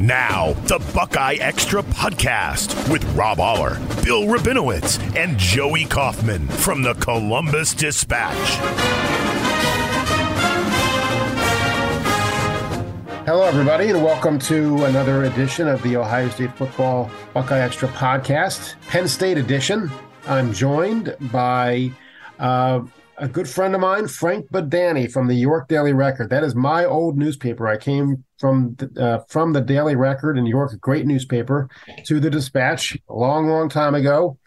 Now, the Buckeye Extra podcast with Rob Oller, Bill Rabinowitz, and Joey Kaufman from the Columbus Dispatch. Hello, everybody, and welcome to another edition of the Ohio State Football Buckeye Extra podcast, Penn State edition. I'm joined by uh, a good friend of mine, Frank Bodani from the York Daily Record. That is my old newspaper. I came from the, uh, from the Daily Record in New York, a great newspaper, to the Dispatch a long, long time ago.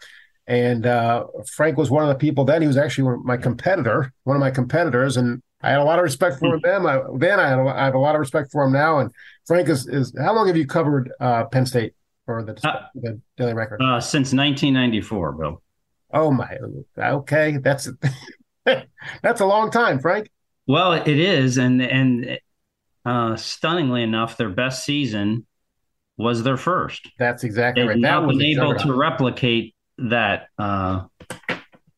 And uh, Frank was one of the people then. He was actually my competitor, one of my competitors, and I had a lot of respect for him then. I, then I, I have a lot of respect for him now. And Frank is, is how long have you covered uh, Penn State for the, uh, the Daily Record? Uh, since 1994, Bill. Oh my, okay, that's That's a long time, Frank. Well, it is, and and uh, stunningly enough, their best season was their first. That's exactly They've right. That been able to replicate that uh,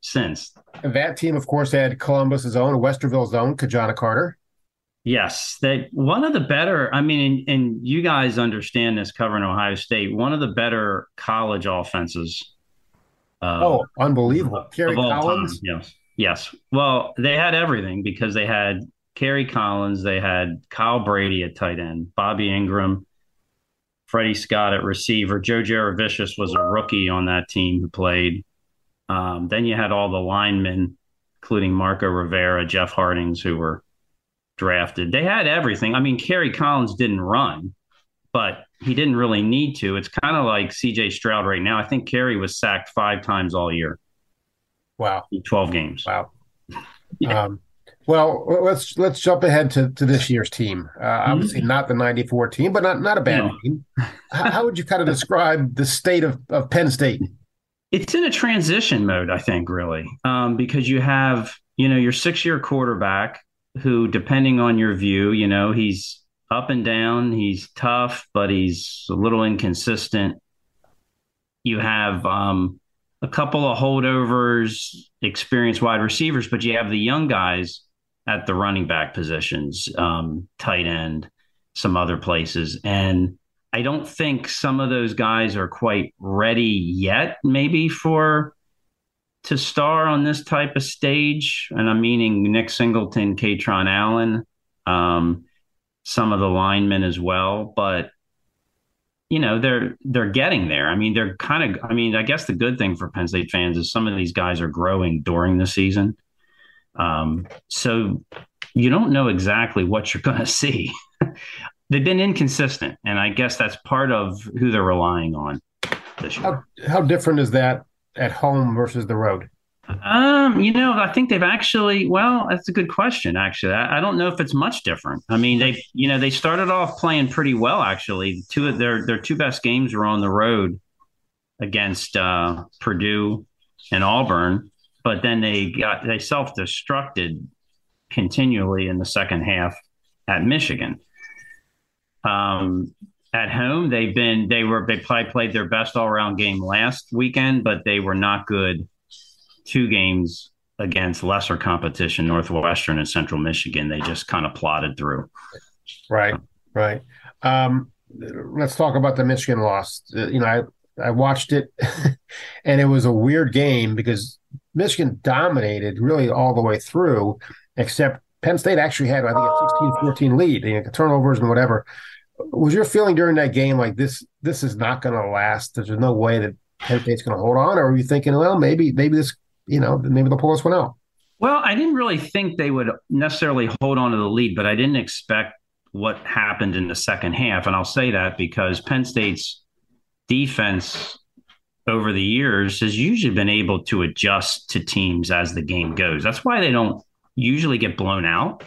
since. And that team, of course, had Columbus's own, Westerville's own, Ki-Jana Carter. Yes, they one of the better. I mean, and, and you guys understand this covering Ohio State. One of the better college offenses. Uh, oh, unbelievable! Kerry Collins. Time, yes. Yes. Well, they had everything because they had Kerry Collins, they had Kyle Brady at tight end, Bobby Engram, Freddie Scott at receiver. Joe Jurevicius was a rookie on that team who played. Um, then you had all the linemen, including Marco Rivera, Jeff Hartings, who were drafted. They had everything. I mean, Kerry Collins didn't run, but he didn't really need to. It's kind of like CJ Stroud right now. I think Kerry was sacked five times all year. Wow. 12 games. Wow. yeah. um, well, let's let's jump ahead to, to this year's team. Uh, mm-hmm. obviously, not the '94 team, but not not a bad no. team. how, how, would you kind of describe the state of, of Penn State? It's in a transition mode, I think, really, um, because you have you know your six year quarterback who, depending on your view, you know he's up and down, he's tough, but he's a little inconsistent. You have um, a couple of holdovers, experienced wide receivers, but you have the young guys at the running back positions, um, tight end, some other places. And I don't think some of those guys are quite ready yet, maybe for to star on this type of stage. And I'm meaning Nick Singleton, Kaytron Allen, um, some of the linemen as well. But you know they're they're getting there. I mean, they're kind of. I mean, I guess the good thing for Penn State fans is some of these guys are growing during the season. Um, so you don't know exactly what you're going to see. They've been inconsistent, and I guess that's part of who they're relying on this year. How, how different is that at home versus the road? Um, you know, I think they've actually. Well, that's a good question. Actually, I, I, don't know if it's much different. I mean, they, you know, they started off playing pretty well. Actually, two of their their two best games were on the road against uh, Purdue and Auburn, but then they got they self destructed continually in the second half at Michigan. Um, at home, they've been they were they probably played their best all around game last weekend, but they were not good two games against lesser competition, Northwestern and Central Michigan. They just kind of plodded through. Right, right. Um, let's talk about the Michigan loss. Uh, you know, I I watched it, and it was a weird game because Michigan dominated really all the way through, except Penn State actually had, I think, a 16-14 lead, you know, turnovers and whatever. Was your feeling during that game like this? This is not going to last. There's no way that Penn State's going to hold on, or were you thinking, well, maybe maybe this you know, maybe they'll pull this one out. Well, I didn't really think they would necessarily hold on to the lead, but I didn't expect what happened in the second half. And I'll say that because Penn State's defense over the years has usually been able to adjust to teams as the game goes. That's why they don't usually get blown out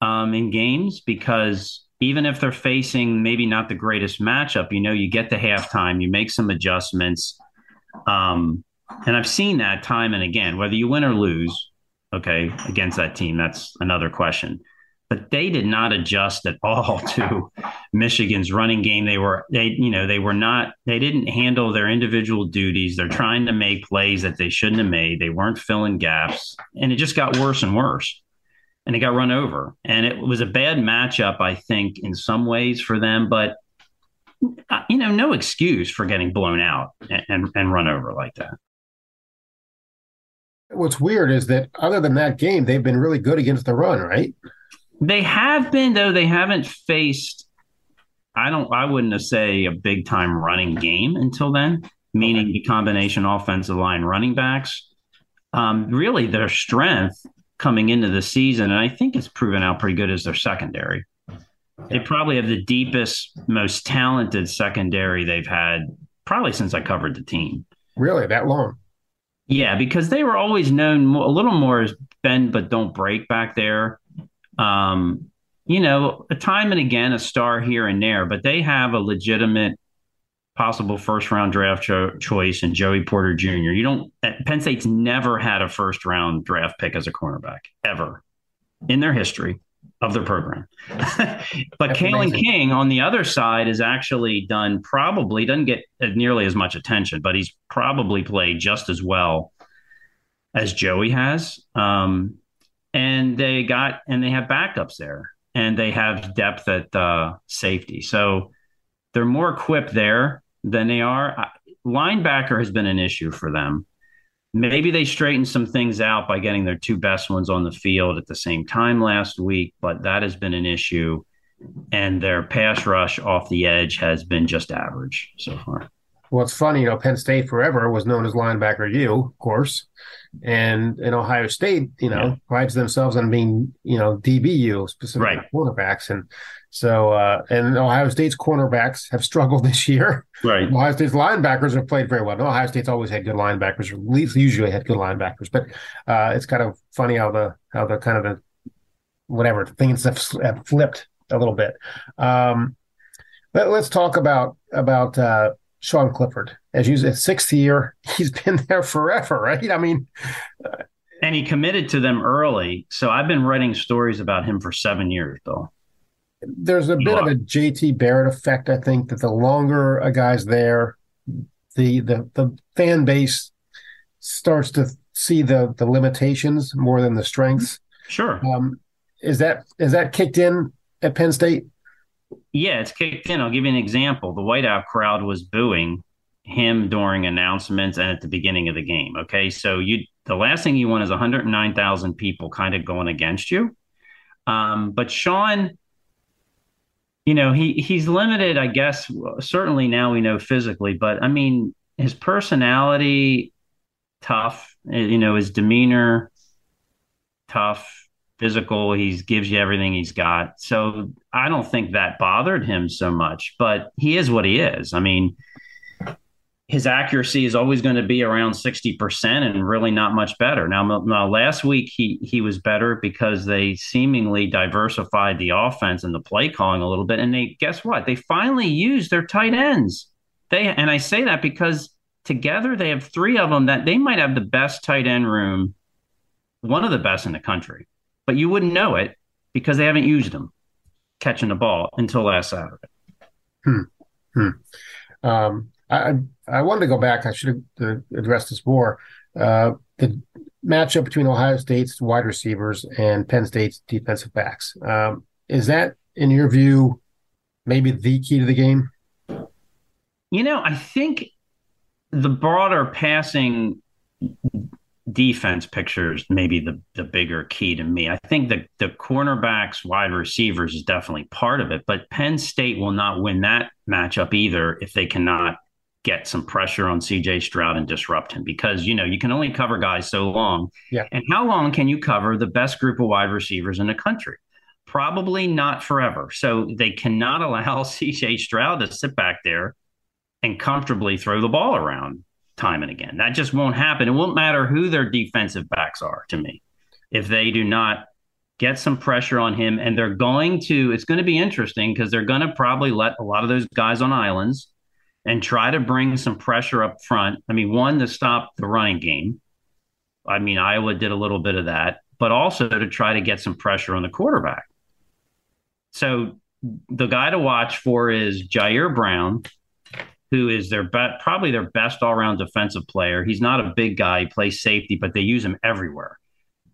um, in games because even if they're facing maybe not the greatest matchup, you know, you get to halftime, you make some adjustments. Um, and I've seen that time and again, whether you win or lose, okay, against that team, that's another question. But they did not adjust at all to Michigan's running game. They were they, you know, they were not they didn't handle their individual duties. They're trying to make plays that they shouldn't have made. They weren't filling gaps. And it just got worse and worse. And it got run over. And it was a bad matchup, I think, in some ways for them. But uh, you know, no excuse for getting blown out and, and, and run over like that. What's weird is that other than that game, they've been really good against the run, right? They have been, though. They haven't faced. I don't. I wouldn't say a big time running game until then. Meaning okay. the combination offensive line running backs. Um, really, their strength coming into the season, and I think it's proven out pretty good, is their secondary. They probably have the deepest, most talented secondary they've had probably since I covered the team. Really, that long? Yeah, because they were always known a little more as bend but don't break back there. Um, you know, a time and again, a star here and there, but they have a legitimate possible first round draft cho- choice in Joey Porter Jr. You don't, Penn State's never had a first round draft pick as a cornerback, ever in their history of their program. but Kalen King on the other side has actually done probably doesn't get nearly as much attention, but he's probably played just as well as Joey has. Um, and they got and they have backups there, and they have depth at uh, safety, so they're more equipped there than they are. Linebacker has been an issue for them. Maybe they straightened some things out by getting their two best ones on the field at the same time last week, but that has been an issue. And their pass rush off the edge has been just average so far. Well, it's funny, you know, Penn State forever was known as linebacker U, of course. And in Ohio State, you know, yeah. prides themselves on being, you know, DBU, specifically right. quarterbacks. And so, uh, and Ohio State's cornerbacks have struggled this year. Right. Ohio State's linebackers have played very well. Ohio State's always had good linebackers, or at least usually had good linebackers. But uh, it's kind of funny how the how the kind of the whatever things have, have flipped a little bit. Um, let, us talk about about uh, Sean Clifford. As you said, sixth year, he's been there forever, right? I mean. Uh, and he committed to them early. So I've been writing stories about him for seven years, Bill there's a bit of a JT Barrett effect. I think that the longer a guy's there, the the the fan base starts to see the the limitations more than the strengths. Sure. Um, is that is that kicked in at Penn State? Yeah, it's kicked in. I'll give you an example. The whiteout crowd was booing him during announcements and at the beginning of the game. Okay, so you the last thing you want is 109,000 people kind of going against you. Um, but Sean you know, he he's limited, I guess. Certainly now we know physically, but I mean, his personality, tough. Eh, you know, his demeanor, tough, physical. He gives you everything he's got. So I don't think that bothered him so much. But he is what he is. I mean, his accuracy is always going to be around 60% and really not much better. Now, now, last week he he was better because they seemingly diversified the offense and the play calling a little bit. And they guess what? They finally used their tight ends. They and I say that because together they have three of them that they might have the best tight end room, one of the best in the country. But you wouldn't know it because they haven't used them catching the ball until last Saturday. Hmm. Hmm. Um, I I wanted to go back. I should have addressed this more. Uh, the matchup between Ohio State's wide receivers and Penn State's defensive backs. Um, is that, in your view, maybe the key to the game? You know, I think the broader passing defense pictures maybe the the bigger key to me. I think the the cornerbacks, wide receivers is definitely part of it, but Penn State will not win that matchup either if they cannot get some pressure on CJ Stroud and disrupt him because you know you can only cover guys so long. Yeah. And how long can you cover the best group of wide receivers in the country? Probably not forever. So they cannot allow CJ Stroud to sit back there and comfortably throw the ball around time and again. That just won't happen. It won't matter who their defensive backs are to me. If they do not get some pressure on him and they're going to it's going to be interesting because they're going to probably let a lot of those guys on islands and try to bring some pressure up front. I mean, one to stop the running game. I mean, Iowa did a little bit of that, but also to try to get some pressure on the quarterback. So the guy to watch for is Ji'Ayir Brown, who is their be- probably their best all-around defensive player. He's not a big guy; he plays safety, but they use him everywhere.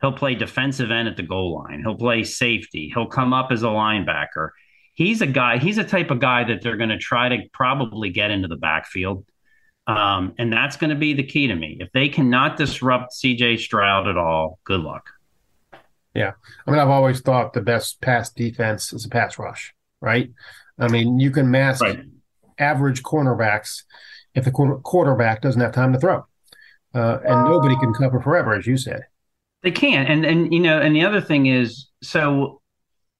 He'll play defensive end at the goal line. He'll play safety. He'll come up as a linebacker he's a guy, he's a type of guy that they're going to try to probably get into the backfield. Um, and that's going to be the key to me. If they cannot disrupt CJ Stroud at all, good luck. Yeah. I mean, I've always thought the best pass defense is a pass rush, right? I mean, you can mask right. average cornerbacks if the quarterback doesn't have time to throw. Uh, and nobody can cover forever, as you said. They can't. And, and, you know, and the other thing is so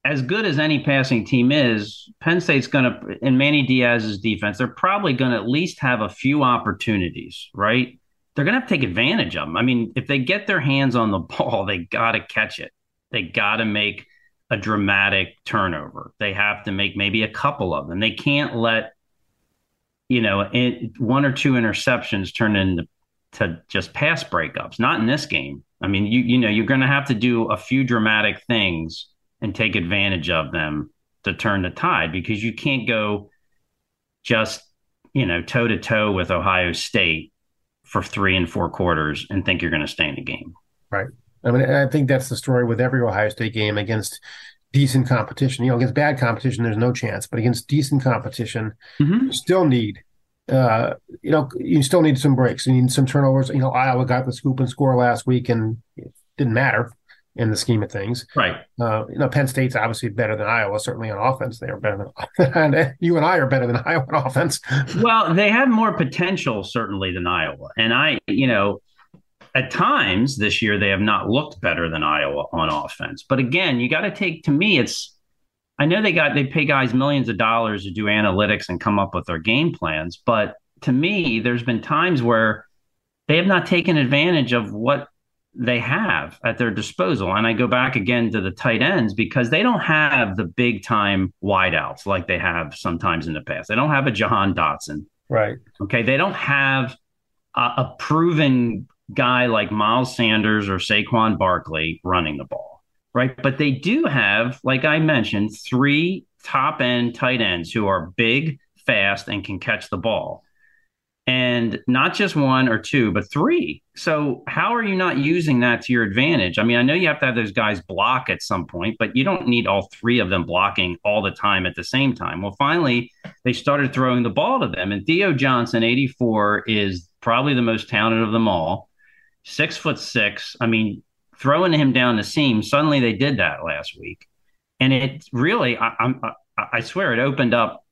as good as any passing team is, Penn State's going to, in Manny Diaz's defense, they're probably going to at least have a few opportunities, right? They're going to have to take advantage of them. I mean, if they get their hands on the ball, they got to catch it. They got to make a dramatic turnover. They have to make maybe a couple of them. They can't let, you know, one or two interceptions turn into to just pass breakups. Not in this game. I mean, you you know, you're going to have to do a few dramatic things and take advantage of them to turn the tide because you can't go just you know toe to toe with Ohio State for three and four quarters and think you're going to stay in the game. Right. I mean, I think that's the story with every Ohio State game against decent competition. You know, against bad competition, there's no chance, but against decent competition, mm-hmm. you still need. Uh, you know, you still need some breaks. You need some turnovers. You know, Iowa got the scoop and score last week, and it didn't matter in the scheme of things. Right. Uh, you know, Penn State's obviously better than Iowa, certainly on offense. They are better than you and I are better than Iowa on offense. well, they have more potential certainly than Iowa. And I, you know, at times this year they have not looked better than Iowa on offense. But again, you got to take to me it's I know they got they pay guys millions of dollars to do analytics and come up with their game plans, but to me there's been times where they have not taken advantage of what they have at their disposal. And I go back again to the tight ends because they don't have the big time wideouts like they have sometimes in the past. They don't have a Jahan Dotson. Right. Okay. They don't have a, a proven guy like Miles Sanders or Saquon Barkley running the ball. Right. But they do have, like I mentioned, three top end tight ends who are big, fast, and can catch the ball and not just one or two, but three. So how are you not using that to your advantage? I mean, I know you have to have those guys block at some point, but you don't need all three of them blocking all the time at the same time. Well, finally, they started throwing the ball to them, and Theo Johnson, 84, is probably the most talented of them all. Six foot six. I mean, throwing him down the seam. Suddenly, they did that last week, and it really, I, I, I swear, it opened up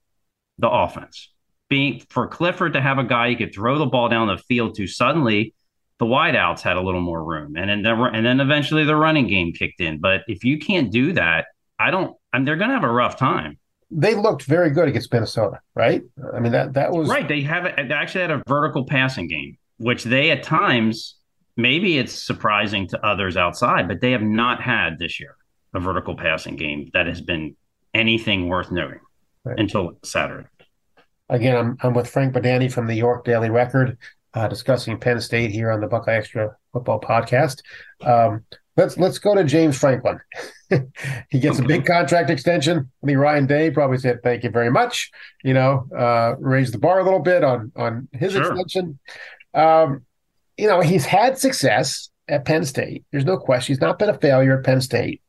the offense being for Clifford to have a guy he could throw the ball down the field to suddenly the wideouts had a little more room. And then and then eventually the running game kicked in. But if you can't do that I don't I mean, they're going to have a rough time. They looked very good against Minnesota right? I mean that that was right. They have a, they actually had a vertical passing game which they at times maybe it's surprising to others outside but they have not had this year a vertical passing game that has been anything worth noting right. until Saturday Again, I'm, I'm with Frank Bodani from the York Daily Record, uh, discussing Penn State here on the Buckeye Extra Football Podcast. Um, let's let's go to James Franklin. he gets a big contract extension. I mean, Ryan Day probably said thank you very much. You know, uh, raised the bar a little bit on on his sure. extension. Um, you know, he's had success at Penn State. There's no question. He's not been a failure at Penn State.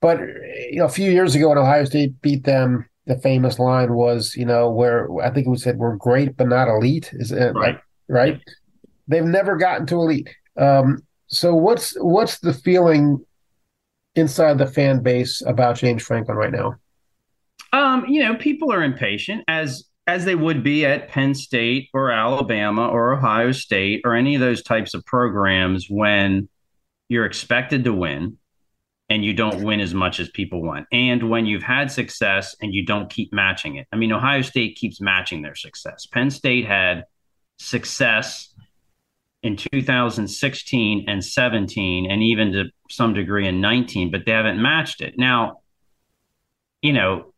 But you know, a few years ago when Ohio State beat them the famous line was, you know, where I think we said we're great but not elite. Is it right? Right? They've never gotten to elite. Um, so what's what's the feeling inside the fan base about James Franklin right now? Um, you know, people are impatient as as they would be at Penn State or Alabama or Ohio State or any of those types of programs when you're expected to win and you don't win as much as people want. And when you've had success and you don't keep matching it. I mean, Ohio State keeps matching their success. Penn State had success in 2016 and 17 and even to some degree in 19, but they haven't matched it. Now, you know,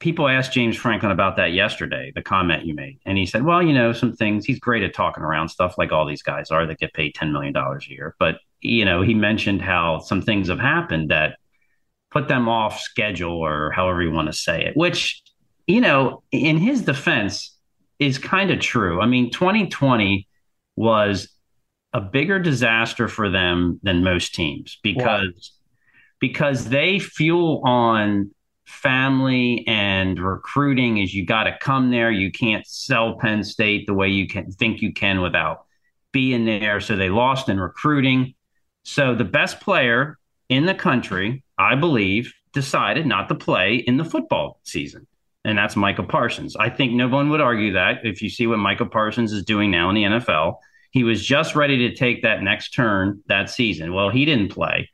people asked James Franklin about that yesterday, the comment you made. And he said, well, you know, some things, he's great at talking around stuff like all these guys are that get paid $10 million a year. But you know, he mentioned how some things have happened that put them off schedule or however you want to say it, which, you know, in his defense is kind of true. I mean, 2020 was a bigger disaster for them than most teams because because they fuel on family and and recruiting is you got to come there. You can't sell Penn State the way you can think you can without being there. So they lost in recruiting. So the best player in the country, I believe, decided not to play in the football season. And that's Micah Parsons. I think no one would argue that if you see what Micah Parsons is doing now in the NFL. He was just ready to take that next turn that season. Well, he didn't play.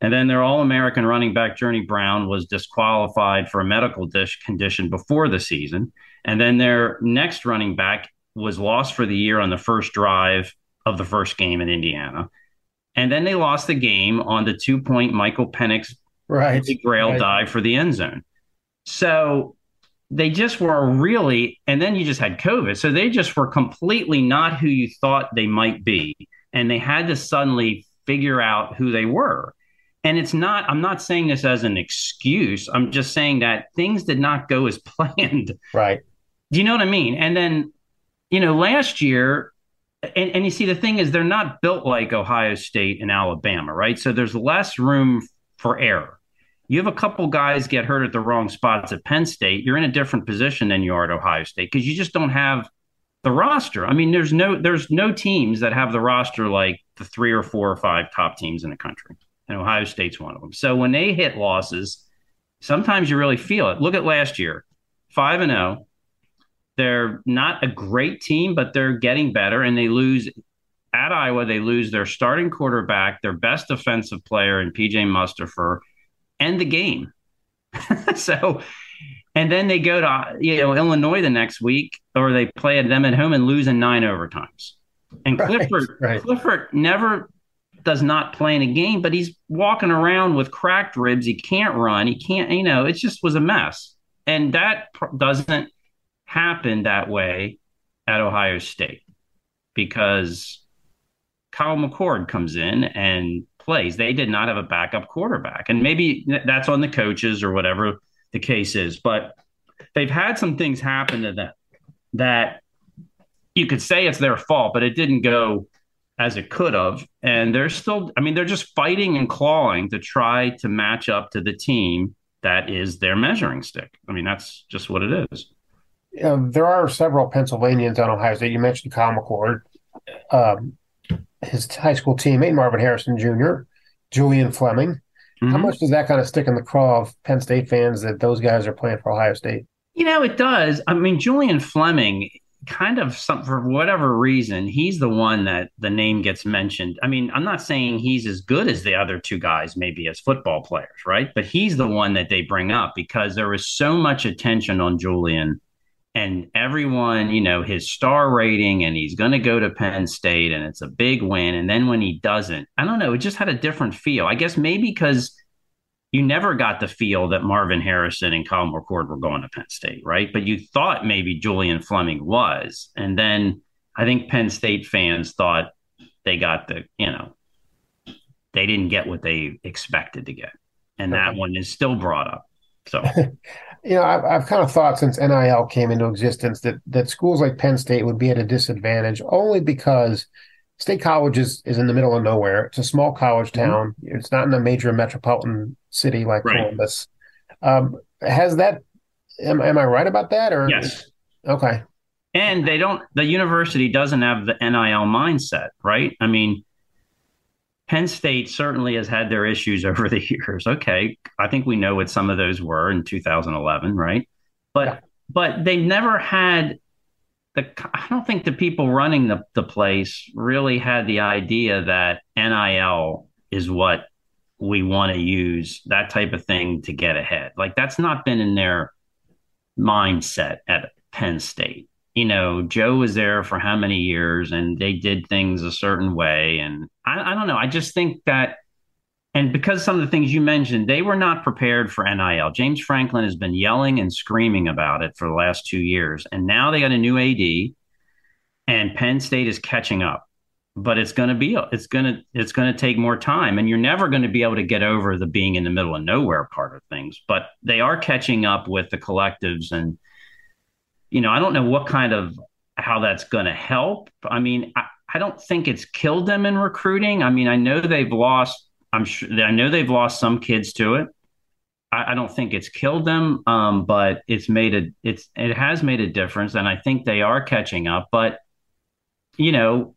And then their All American running back, Journey Brown, was disqualified for a medical dish condition before the season. And then their next running back was lost for the year on the first drive of the first game in Indiana. And then they lost the game on the two point Michael Penix right. grail right. dive for the end zone. So they just were really, and then you just had COVID. So they just were completely not who you thought they might be. And they had to suddenly figure out who they were. And it's not, I'm not saying this as an excuse. I'm just saying that things did not go as planned. Right. Do you know what I mean? And then, you know, last year, and, and you see the thing is they're not built like ohio state and alabama right? So there's less room for error. You have a couple guys get hurt at the wrong spots at penn state. You're in a different position than you are at ohio state because you just don't have the roster. I mean there's no there's no teams that have the roster like the three or four or five top teams in the country and ohio state's one of them. So when they hit losses sometimes you really feel it. Look at last year 5 and 0 they're not a great team, but they're getting better, and they lose at Iowa. They lose their starting quarterback, their best defensive player, in PJ Mustipher, and the game. so, and then they go to you know Illinois the next week, or they play them at home and lose in nine overtimes. And Clifford, right. Clifford never does not play in a game, but he's walking around with cracked ribs. He can't run. He can't, you know, it just was a mess. And that doesn't happen that way at Ohio State because Kyle McCord comes in and plays. They did not have a backup quarterback. And maybe that's on the coaches or whatever the case is. But they've had some things happen to them that you could say it's their fault, but it didn't go as it could have. And they're still, I mean, they're just fighting and clawing to try to match up to the team that is their measuring stick. I mean, that's just what it is. There are several Pennsylvanians on Ohio State. You mentioned Kyle McCord, um, his high school teammate, Marvin Harrison Jr., Julian Fleming. Mm-hmm. How much does that kind of stick in the craw of Penn State fans that those guys are playing for Ohio State? You know, it does. I mean, Julian Fleming, kind of some for whatever reason he's the one that the name gets mentioned i mean i'm not saying he's as good as the other two guys maybe as football players right but he's the one that they bring up because there was so much attention on julian and everyone you know his star rating and he's going to go to penn state and it's a big win and then when he doesn't i don't know it just had a different feel i guess maybe because you never got the feel that Marvin Harrison and Kyle McCord were going to Penn State, right? But you thought maybe Julian Fleming was. And then I think Penn State fans thought they got the, you know, they didn't get what they expected to get. And that one is still brought up. So, you know, I've, I've kind of thought since NIL came into existence that that schools like Penn State would be at a disadvantage only because State College is, is in the middle of nowhere. It's a small college mm-hmm. town. Mm-hmm. It's not in a major metropolitan city like right. Columbus. Um, has that? Am, am I right about that? Or yes. Okay. And they don't. The university doesn't have the NIL mindset, right? I mean, Penn State certainly has had their issues over the years. Okay, I think we know what some of those were in 2011, right? But yeah. but they never had the I don't think the people running the, the place really had the idea that NIL is what we want to use that type of thing to get ahead. Like that's not been in their mindset at Penn State. You know, Joe was there for how many years and they did things a certain way. And I, I don't know. I just think that and because some of the things you mentioned, they were not prepared for NIL. James Franklin has been yelling and screaming about it for the last two years. And now they got a new AD, and Penn State is catching up. But it's going to be it's going to it's going to take more time, and you're never going to be able to get over the being in the middle of nowhere part of things. But they are catching up with the collectives, and you know I don't know what kind of how that's going to help. I mean, I, I don't think it's killed them in recruiting. I mean, I know they've lost I'm sure I know they've lost some kids to it. I, I don't think it's killed them, um, but it's made a it's it has made a difference, and I think they are catching up. But you know,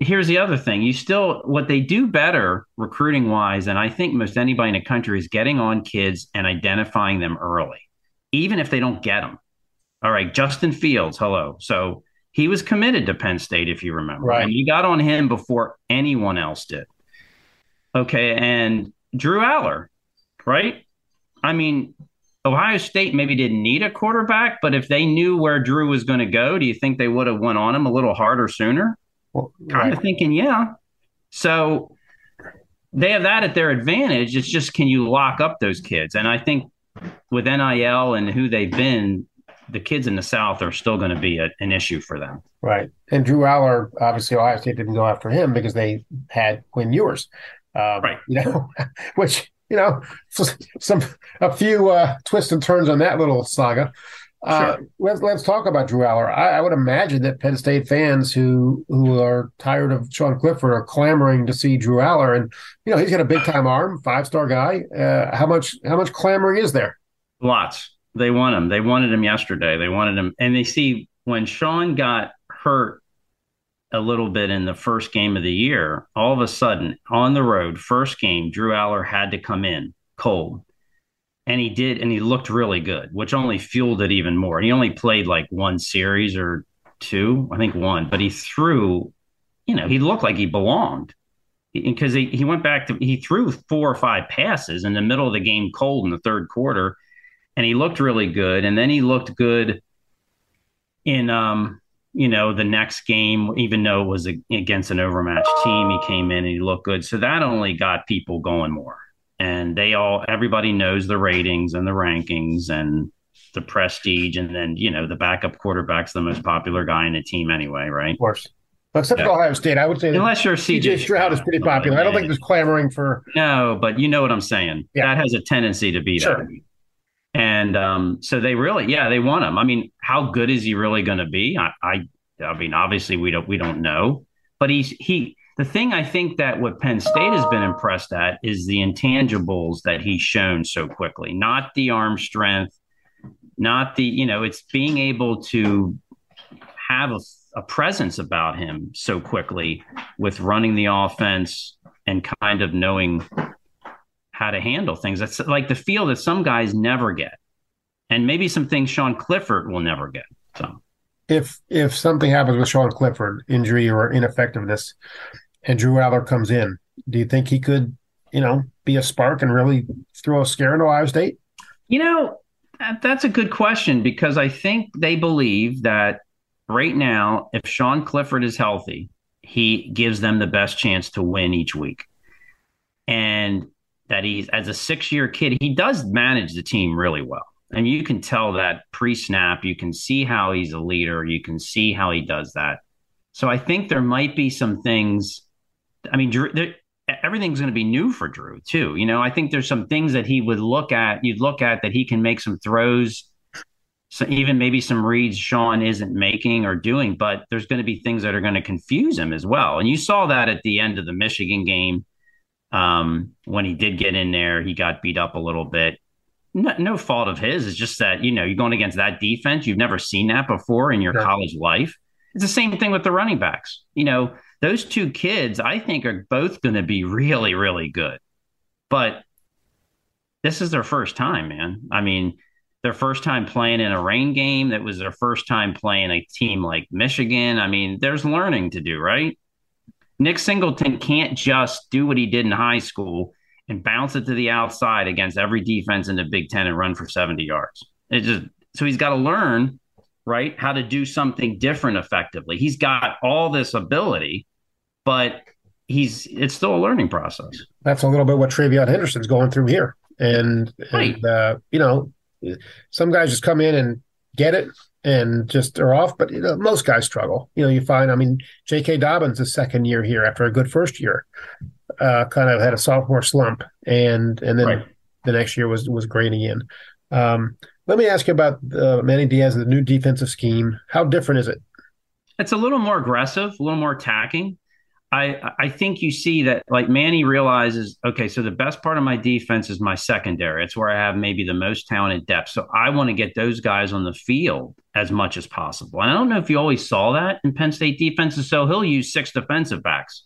here's the other thing: you still what they do better recruiting wise, and I think most anybody in the country is getting on kids and identifying them early, even if they don't get them. All right, Justin Fields, hello. So he was committed to Penn State, if you remember, Right. and you got on him before anyone else did. Okay, and Drew Allar, right? I mean, Ohio State maybe didn't need a quarterback, but if they knew where Drew was going to go, do you think they would have went on him a little harder sooner? Well, Kind of thinking, yeah. So they have that at their advantage. It's just can you lock up those kids? And I think with NIL and who they've been, the kids in the South are still going to be a, an issue for them. Right. And Drew Allar, obviously, Ohio State didn't go after him because they had Quinn Ewers. Um, Right. You know, which, you know, some, a few uh, twists and turns on that little saga. Uh, Sure. let's let's talk about Drew Allar. I, I would imagine that Penn State fans who who are tired of Sean Clifford are clamoring to see Drew Allar, and you know he's got a big time arm, five star guy. Uh, how much how much clamoring is there? Lots. They want him. They wanted him yesterday. They wanted him. And they see when Sean got hurt a little bit in the first game of the year, all of a sudden on the road, first game, Drew Allar had to come in cold. And he did, and he looked really good, which only fueled it even more. He only played like one series or two, I think one, but he threw, you know, he looked like he belonged because he, he went back to, he threw four or five passes in the middle of the game cold in the third quarter and he looked really good. And then he looked good in, um, you know, the next game, even though it was a, against an overmatched team, he came in and he looked good. So that only got people going more. And they all, everybody knows the ratings and the rankings and the prestige. And then, you know, the backup quarterback's the most popular guy in the team anyway, right? Of course, except Yeah. for Ohio State, I would say Unless you're CJ CJ Stroud is pretty popular. I don't think there's clamoring for No, but you know what I'm saying. Yeah. That has a tendency to be Sure. that. And um, so they really, yeah, they want him. I mean, how good is he really going to be? I, I, I mean, obviously we don't, we don't know. But he's he. The thing I think that what Penn State has been impressed at is the intangibles that he's shown so quickly. Not the arm strength, not the you know, it's being able to have a, a presence about him so quickly with running the offense and kind of knowing how to handle things. That's like the feel that some guys never get, and maybe some things Sean Clifford will never get. So if if something happens with Sean Clifford, injury or ineffectiveness, and Drew Allar comes in, do you think he could, you know, be a spark and really throw a scare into Ohio State? you know that's a good question because I think they believe that right now, if Sean Clifford is healthy, he gives them the best chance to win each week, and that he's as a six-year kid, he does manage the team really well. And you can tell that pre-snap. You can see how he's a leader. You can see how he does that. So I think there might be some things. I mean, Drew, there, everything's going to be new for Drew too. You know, I think there's some things that he would look at. You'd look at that he can make some throws, so even maybe some reads Sean isn't making or doing. But there's going to be things that are going to confuse him as well. And you saw that at the end of the Michigan game um, when he did get in there. He got beat up a little bit. No, no fault of his. It's just that you know you're going against that defense. You've never seen that before in your college life. It's the same thing with the running backs. You know, those two kids, I think, are both going to be really, really good. But this is their first time, man. I mean, their first time playing in a rain game. That was their first time playing a team like Michigan. I mean, there's learning to do, right? Nick Singleton can't just do what he did in high school and bounce it to the outside against every defense in the Big Ten and run for 70 yards. It just so he's got to learn, right, how to do something different effectively. He's got all this ability, but he's it's still a learning process. That's a little bit what TreVeyon Henderson's going through here, and Right. and uh, you know, some guys just come in and get it and just are off, but you know, most guys struggle. You know, you find, I mean, J.K. Dobbins' his second year here after a good first year, uh, kind of had a sophomore slump, and and then Right. the next year was was great again. Um, let me ask you about uh, Manny Diaz, the new defensive scheme. How different is it? It's a little more aggressive, a little more attacking. I I think you see that like Manny realizes, okay, so the best part of my defense is my secondary. It's where I have maybe the most talented depth. So I want to get those guys on the field as much as possible. And I don't know if you always saw that in Penn State defenses. So he'll use six defensive backs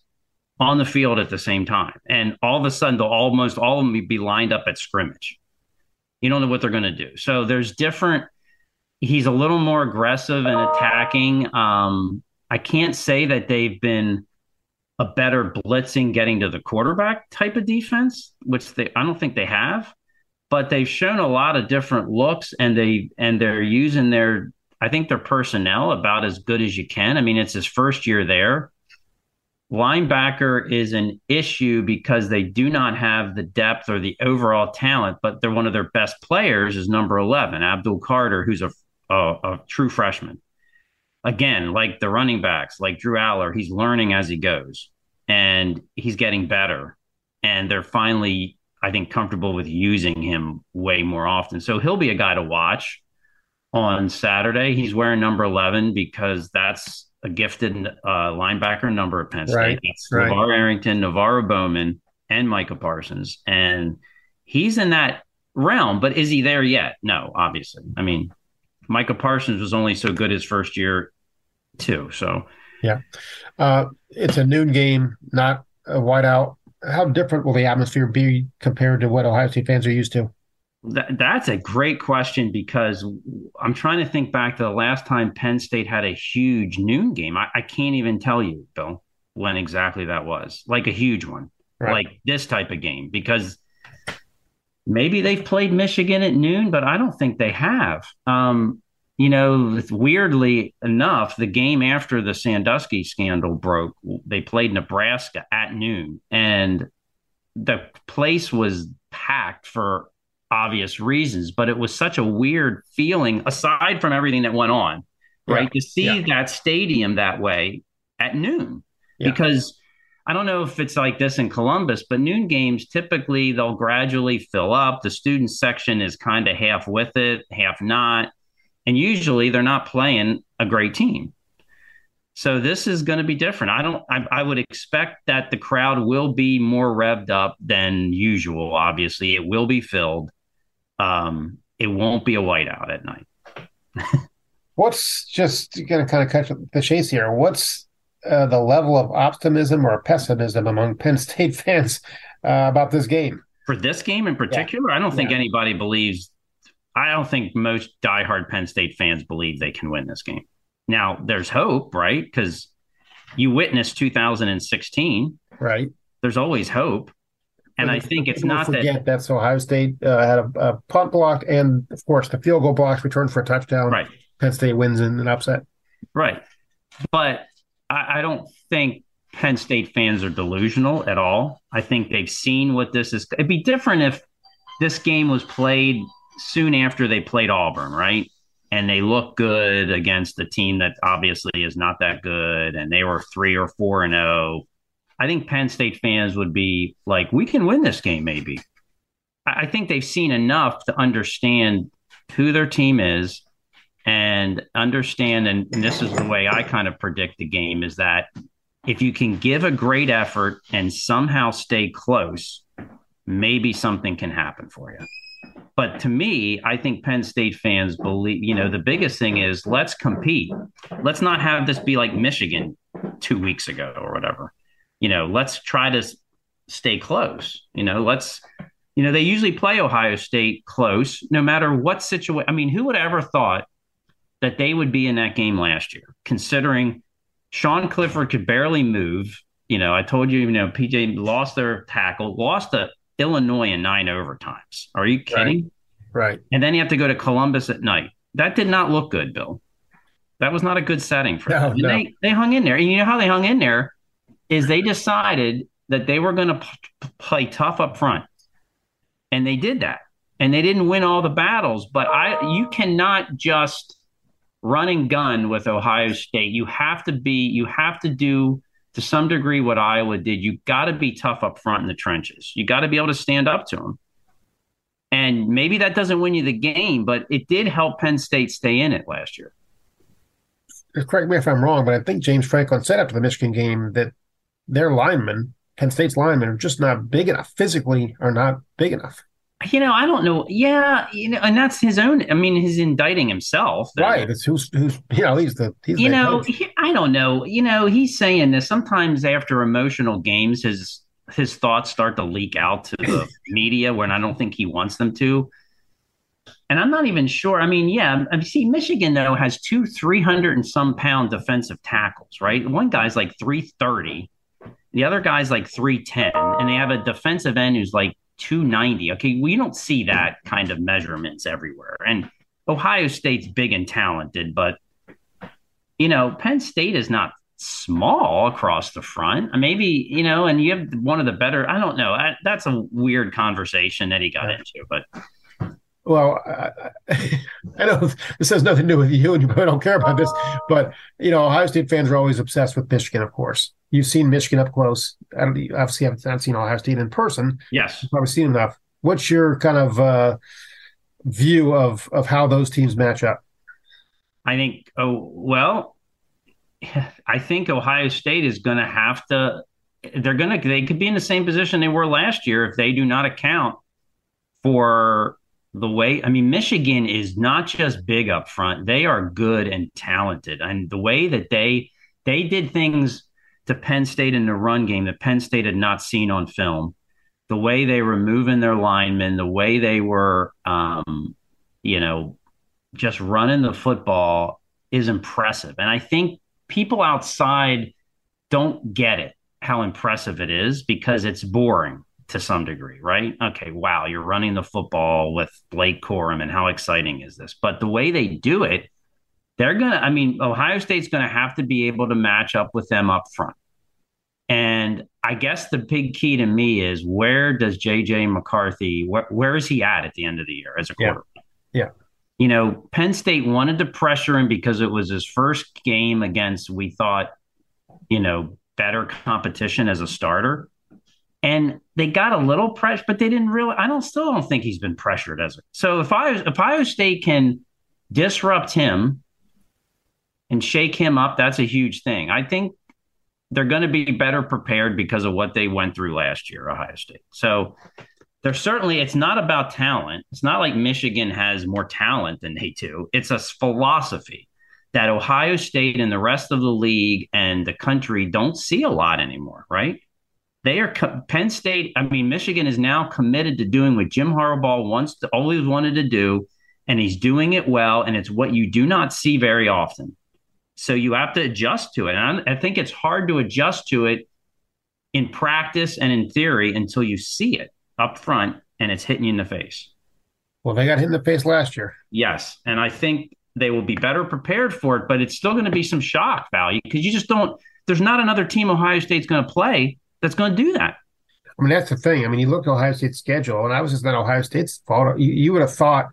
on the field at the same time. And all of a sudden they'll almost all of them be lined up at scrimmage. You don't know what they're going to do. So there's different he's a little more aggressive and attacking. Um, I can't say that they've been a better blitzing getting to the quarterback type of defense, which they I don't think they have, but they've shown a lot of different looks and they and they're using their I think their personnel about as good as you can. I mean, it's his first year there. Linebacker is an issue because they do not have the depth or the overall talent, but they're one of their best players is number 11, Abdul Carter, who's a, a, a true freshman again, like the running backs, like Drew Allar, he's learning as he goes and he's getting better. And they're finally, I think, comfortable with using him way more often. So he'll be a guy to watch on Saturday. He's wearing number 11 because that's a gifted uh, linebacker number at Penn State. Right, That's right. LeVar Arrington, NaVorro Bowman, and Micah Parsons. And he's in that realm, but is he there yet? No, obviously. I mean, Micah Parsons was only so good his first year, too. So, Yeah. Uh, it's a noon game, not a whiteout. How different will the atmosphere be compared to what Ohio State fans are used to? That, that's a great question because I'm trying to think back to the last time Penn State had a huge noon game. I, I can't even tell you, Bill, when exactly that was. Like a huge one, Right. like this type of game, because maybe they've played Michigan at noon, but I don't think they have. Um, you know, weirdly enough, the game after the Sandusky scandal broke, they played Nebraska at noon, and the place was packed for obvious reasons, but it was such a weird feeling aside from everything that went on, right? To see yeah. that stadium that way at noon Yeah. because I don't know if it's like this in Columbus, but noon games typically they'll gradually fill up. The student section is kind of half with it, half not. And usually they're not playing a great team. So this is going to be different. I don't. I, I would expect that the crowd will be more revved up than usual. Obviously, it will be filled. Um, it won't be a whiteout at night. What's just going to kind of catch the chase here? What's uh, the level of optimism or pessimism among Penn State fans uh, about this game? For this game in particular, I don't think Yeah. anybody believes. I don't think most diehard Penn State fans believe they can win this game. Now, there's hope, right? Because you witnessed 2016. Right. There's always hope, and I think it's not that. that's Ohio State uh, had a, a punt block and, of course, the field goal blocks returned for a touchdown. Right. Penn State wins in an upset. Right. But I, I don't think Penn State fans are delusional at all. I think they've seen what this is. It'd be different if this game was played soon after they played Auburn, right? And they look good against the team that obviously is not that good, and they were three or four and zero. I think Penn State fans would be like, "We can win this game, maybe." I I think they've seen enough to understand who their team is and understand and, and this is the way i kind of predict the game is that if you can give a great effort and somehow stay close maybe something can happen for you but to me i think penn state fans believe you know the biggest thing is let's compete. Let's not have this be like michigan two weeks ago or whatever. You know let's try to stay close. You know let's you know they usually play ohio state close no matter what situation i mean who would have ever thought that they would be in that game last year, considering Sean Clifford could barely move. You know, I told you, you know, PJ lost their tackle, lost to Illinois in nine overtimes. Are you kidding? Right. And then you have to go to Columbus at night. That did not look good, Bill. That was not a good setting for No, them. And no. They they hung in there. And you know how they hung in there is they decided that they were going to p- play tough up front, and they did that. And they didn't win all the battles, but I you cannot just run and gun with Ohio State. You have to be you have to do to some degree what Iowa did. You got to be tough up front in the trenches. You got to be able to stand up to them. And maybe that doesn't win you the game, but it did help Penn State stay in it last year. Correct me if I'm wrong, but I think James Franklin said after the Michigan game that their linemen, Penn State's linemen, are just not big enough. Physically, are not big enough. You know, I don't know. Yeah, you know, and that's his own. I mean, he's indicting himself. Right. It's who's who's you know he's the he's you know he, I don't know. You know, he's saying this sometimes after emotional games, his his thoughts start to leak out to the media when I don't think he wants them to. And I'm not even sure. I mean, yeah, I mean, see, Michigan though has two 300 and some pound defensive tackles, right? One guy's like 330, the other guy's like 310, and they have a defensive end who's like 290. Okay, we don't see that kind of measurements everywhere. And Ohio State's big and talented, but you know, Penn State is not small across the front. Maybe, you know, and you have one of the better, I don't know. I, that's a weird conversation that he got into, but well, I, I, know this has nothing to do with you, and you probably don't care about this, but you know, Ohio State fans are always obsessed with Michigan. Of course, you've seen Michigan up close. I don't, obviously, haven't, haven't seen Ohio State in person. Yes, you've probably seen enough. What's your kind of uh, view of of how those teams match up? I think. Oh well, I think Ohio State is going to have to. They're going to. They could be in the same position they were last year if they do not account for the way I mean, Michigan is not just big up front; they are good and talented, and the way that they they did things to Penn State in the run game that Penn State had not seen on film, the way they were moving their linemen, the way they were, um, you know, just running the football is impressive, and I think people outside don't get it how impressive it is because it's boring to some degree, right? Okay, wow, you're running the football with Blake Corum, and how exciting is this? But the way they do it, they're gonna. I mean, Ohio State's gonna have to be able to match up with them up front. And I guess the big key to me is where does JJ McCarthy where, where is he at at the end of the year as a quarterback? Yeah. yeah. You know, Penn State wanted to pressure him because it was his first game against we thought, you know, better competition as a starter and they got a little pressure, but they didn't really. I don't still don't think he's been pressured as a. So if I if Ohio State can disrupt him and shake him up, that's a huge thing. I think they're going to be better prepared because of what they went through last year, Ohio State. So there's certainly it's not about talent. It's not like Michigan has more talent than they do. It's a philosophy that Ohio State and the rest of the league and the country don't see a lot anymore, right? They are Penn State. I mean, Michigan is now committed to doing what Jim Harbaugh to always wanted to do, and he's doing it well. And it's what you do not see very often. So you have to adjust to it. And I, think it's hard to adjust to it in practice and in theory until you see it up front and it's hitting you in the face. Well, they got hit in the face last year. Yes. And I think they will be better prepared for it, but it's still going to be some shock value because you just don't, there's not another team Ohio State's going to play that's going to do that. I mean, that's the thing. I mean, you look at Ohio State's schedule, and I was just not Ohio State's fault. You, you would have thought at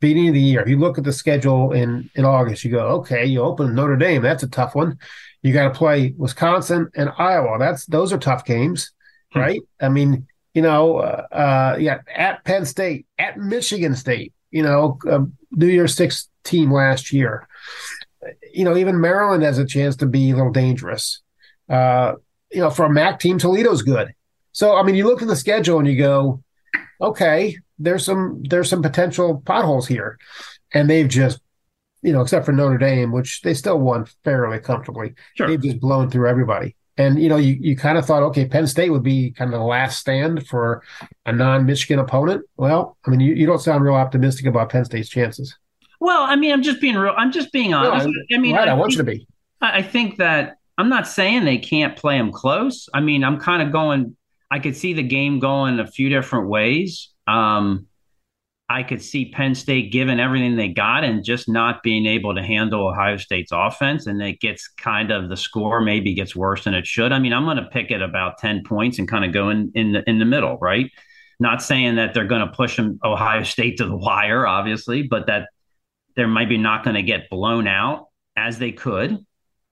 beginning of the year, if you look at the schedule in, in August, you go, okay, you open Notre Dame. That's a tough one. You got to play Wisconsin and Iowa. That's those are tough games, hmm. right? I mean, you know, uh, uh, yeah, at Penn State, at Michigan State, you know, uh, New Year's Six team last year. You know, even Maryland has a chance to be a little dangerous. Uh, you know, for a MAC team, Toledo's good. So I mean, you look at the schedule and you go, okay, there's some there's some potential potholes here, and they've just, you know, except for Notre Dame, which they still won fairly comfortably. Sure. They've just blown through everybody. And you know, you, you kind of thought, okay, Penn State would be kind of the last stand for a non-Michigan opponent. Well, I mean, you, you don't sound real optimistic about Penn State's chances. Well, I mean, I'm just being real. I'm just being honest. I mean, right, I, I want think, you to be. I think that I'm not saying they can't play them close. I mean, I'm kind of going. I could see the game going a few different ways. Um, I could see Penn State giving everything they got and just not being able to handle Ohio State's offense, and it gets kind of the score maybe gets worse than it should. I mean, I'm going to pick it about ten points and kind of go in in the in the middle, right? Not saying that they're going to push them Ohio State to the wire, obviously, but that they're maybe not going to get blown out as they could.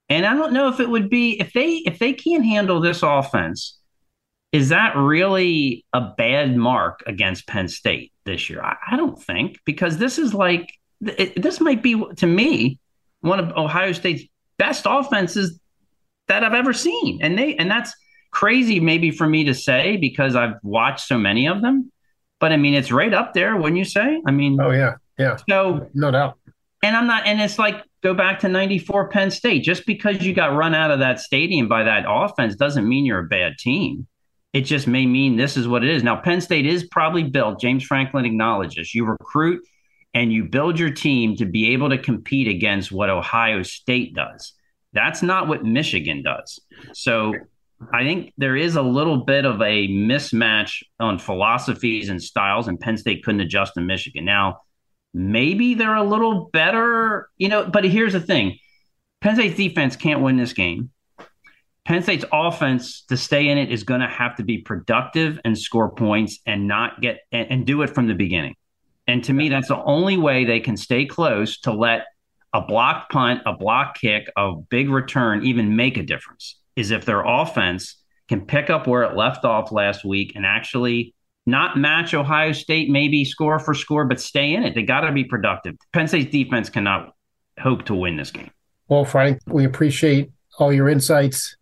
And I don't know if it would be if they if they can't handle this offense, is that really a bad mark against Penn State this year? I, I don't think because this is like it, this might be to me one of Ohio State's best offenses that I've ever seen, and they and that's crazy maybe for me to say because I've watched so many of them. But I mean, it's right up there, wouldn't you say? I mean, oh yeah, yeah, so no doubt. And I'm not, and it's like go back to '94 Penn State. Just because you got run out of that stadium by that offense doesn't mean you're a bad team. It just may mean this is what it is. Now, Penn State is probably built. James Franklin acknowledges you recruit and you build your team to be able to compete against what Ohio State does. That's not what Michigan does. So I think there is a little bit of a mismatch on philosophies and styles, and Penn State couldn't adjust to Michigan. Now, maybe they're a little better, you know, but here's the thing Penn State's defense can't win this game. Penn State's offense to stay in it is going to have to be productive and score points and not get and, and do it from the beginning. And to me, that's the only way they can stay close to let a block punt, a block kick, a big return even make a difference is if their offense can pick up where it left off last week and actually not match Ohio State, maybe score for score, but stay in it. They got to be productive. Penn State's defense cannot hope to win this game. Well, Frank, we appreciate all your insights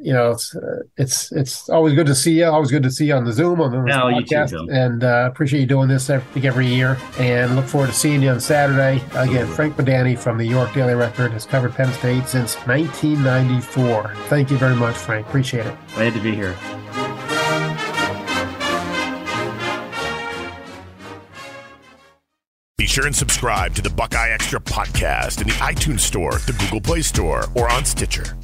you know, it's uh, it's it's always good to see you. Always good to see you on the Zoom on the no, podcast, too, and uh, appreciate you doing this every, every year. And look forward to seeing you on Saturday again. Frank Bodani from the York Daily Record has covered Penn State since 1994. Thank you very much, Frank. Appreciate it. Glad to be here. Be sure and subscribe to the Buckeye Extra podcast in the iTunes Store, the Google Play Store, or on Stitcher.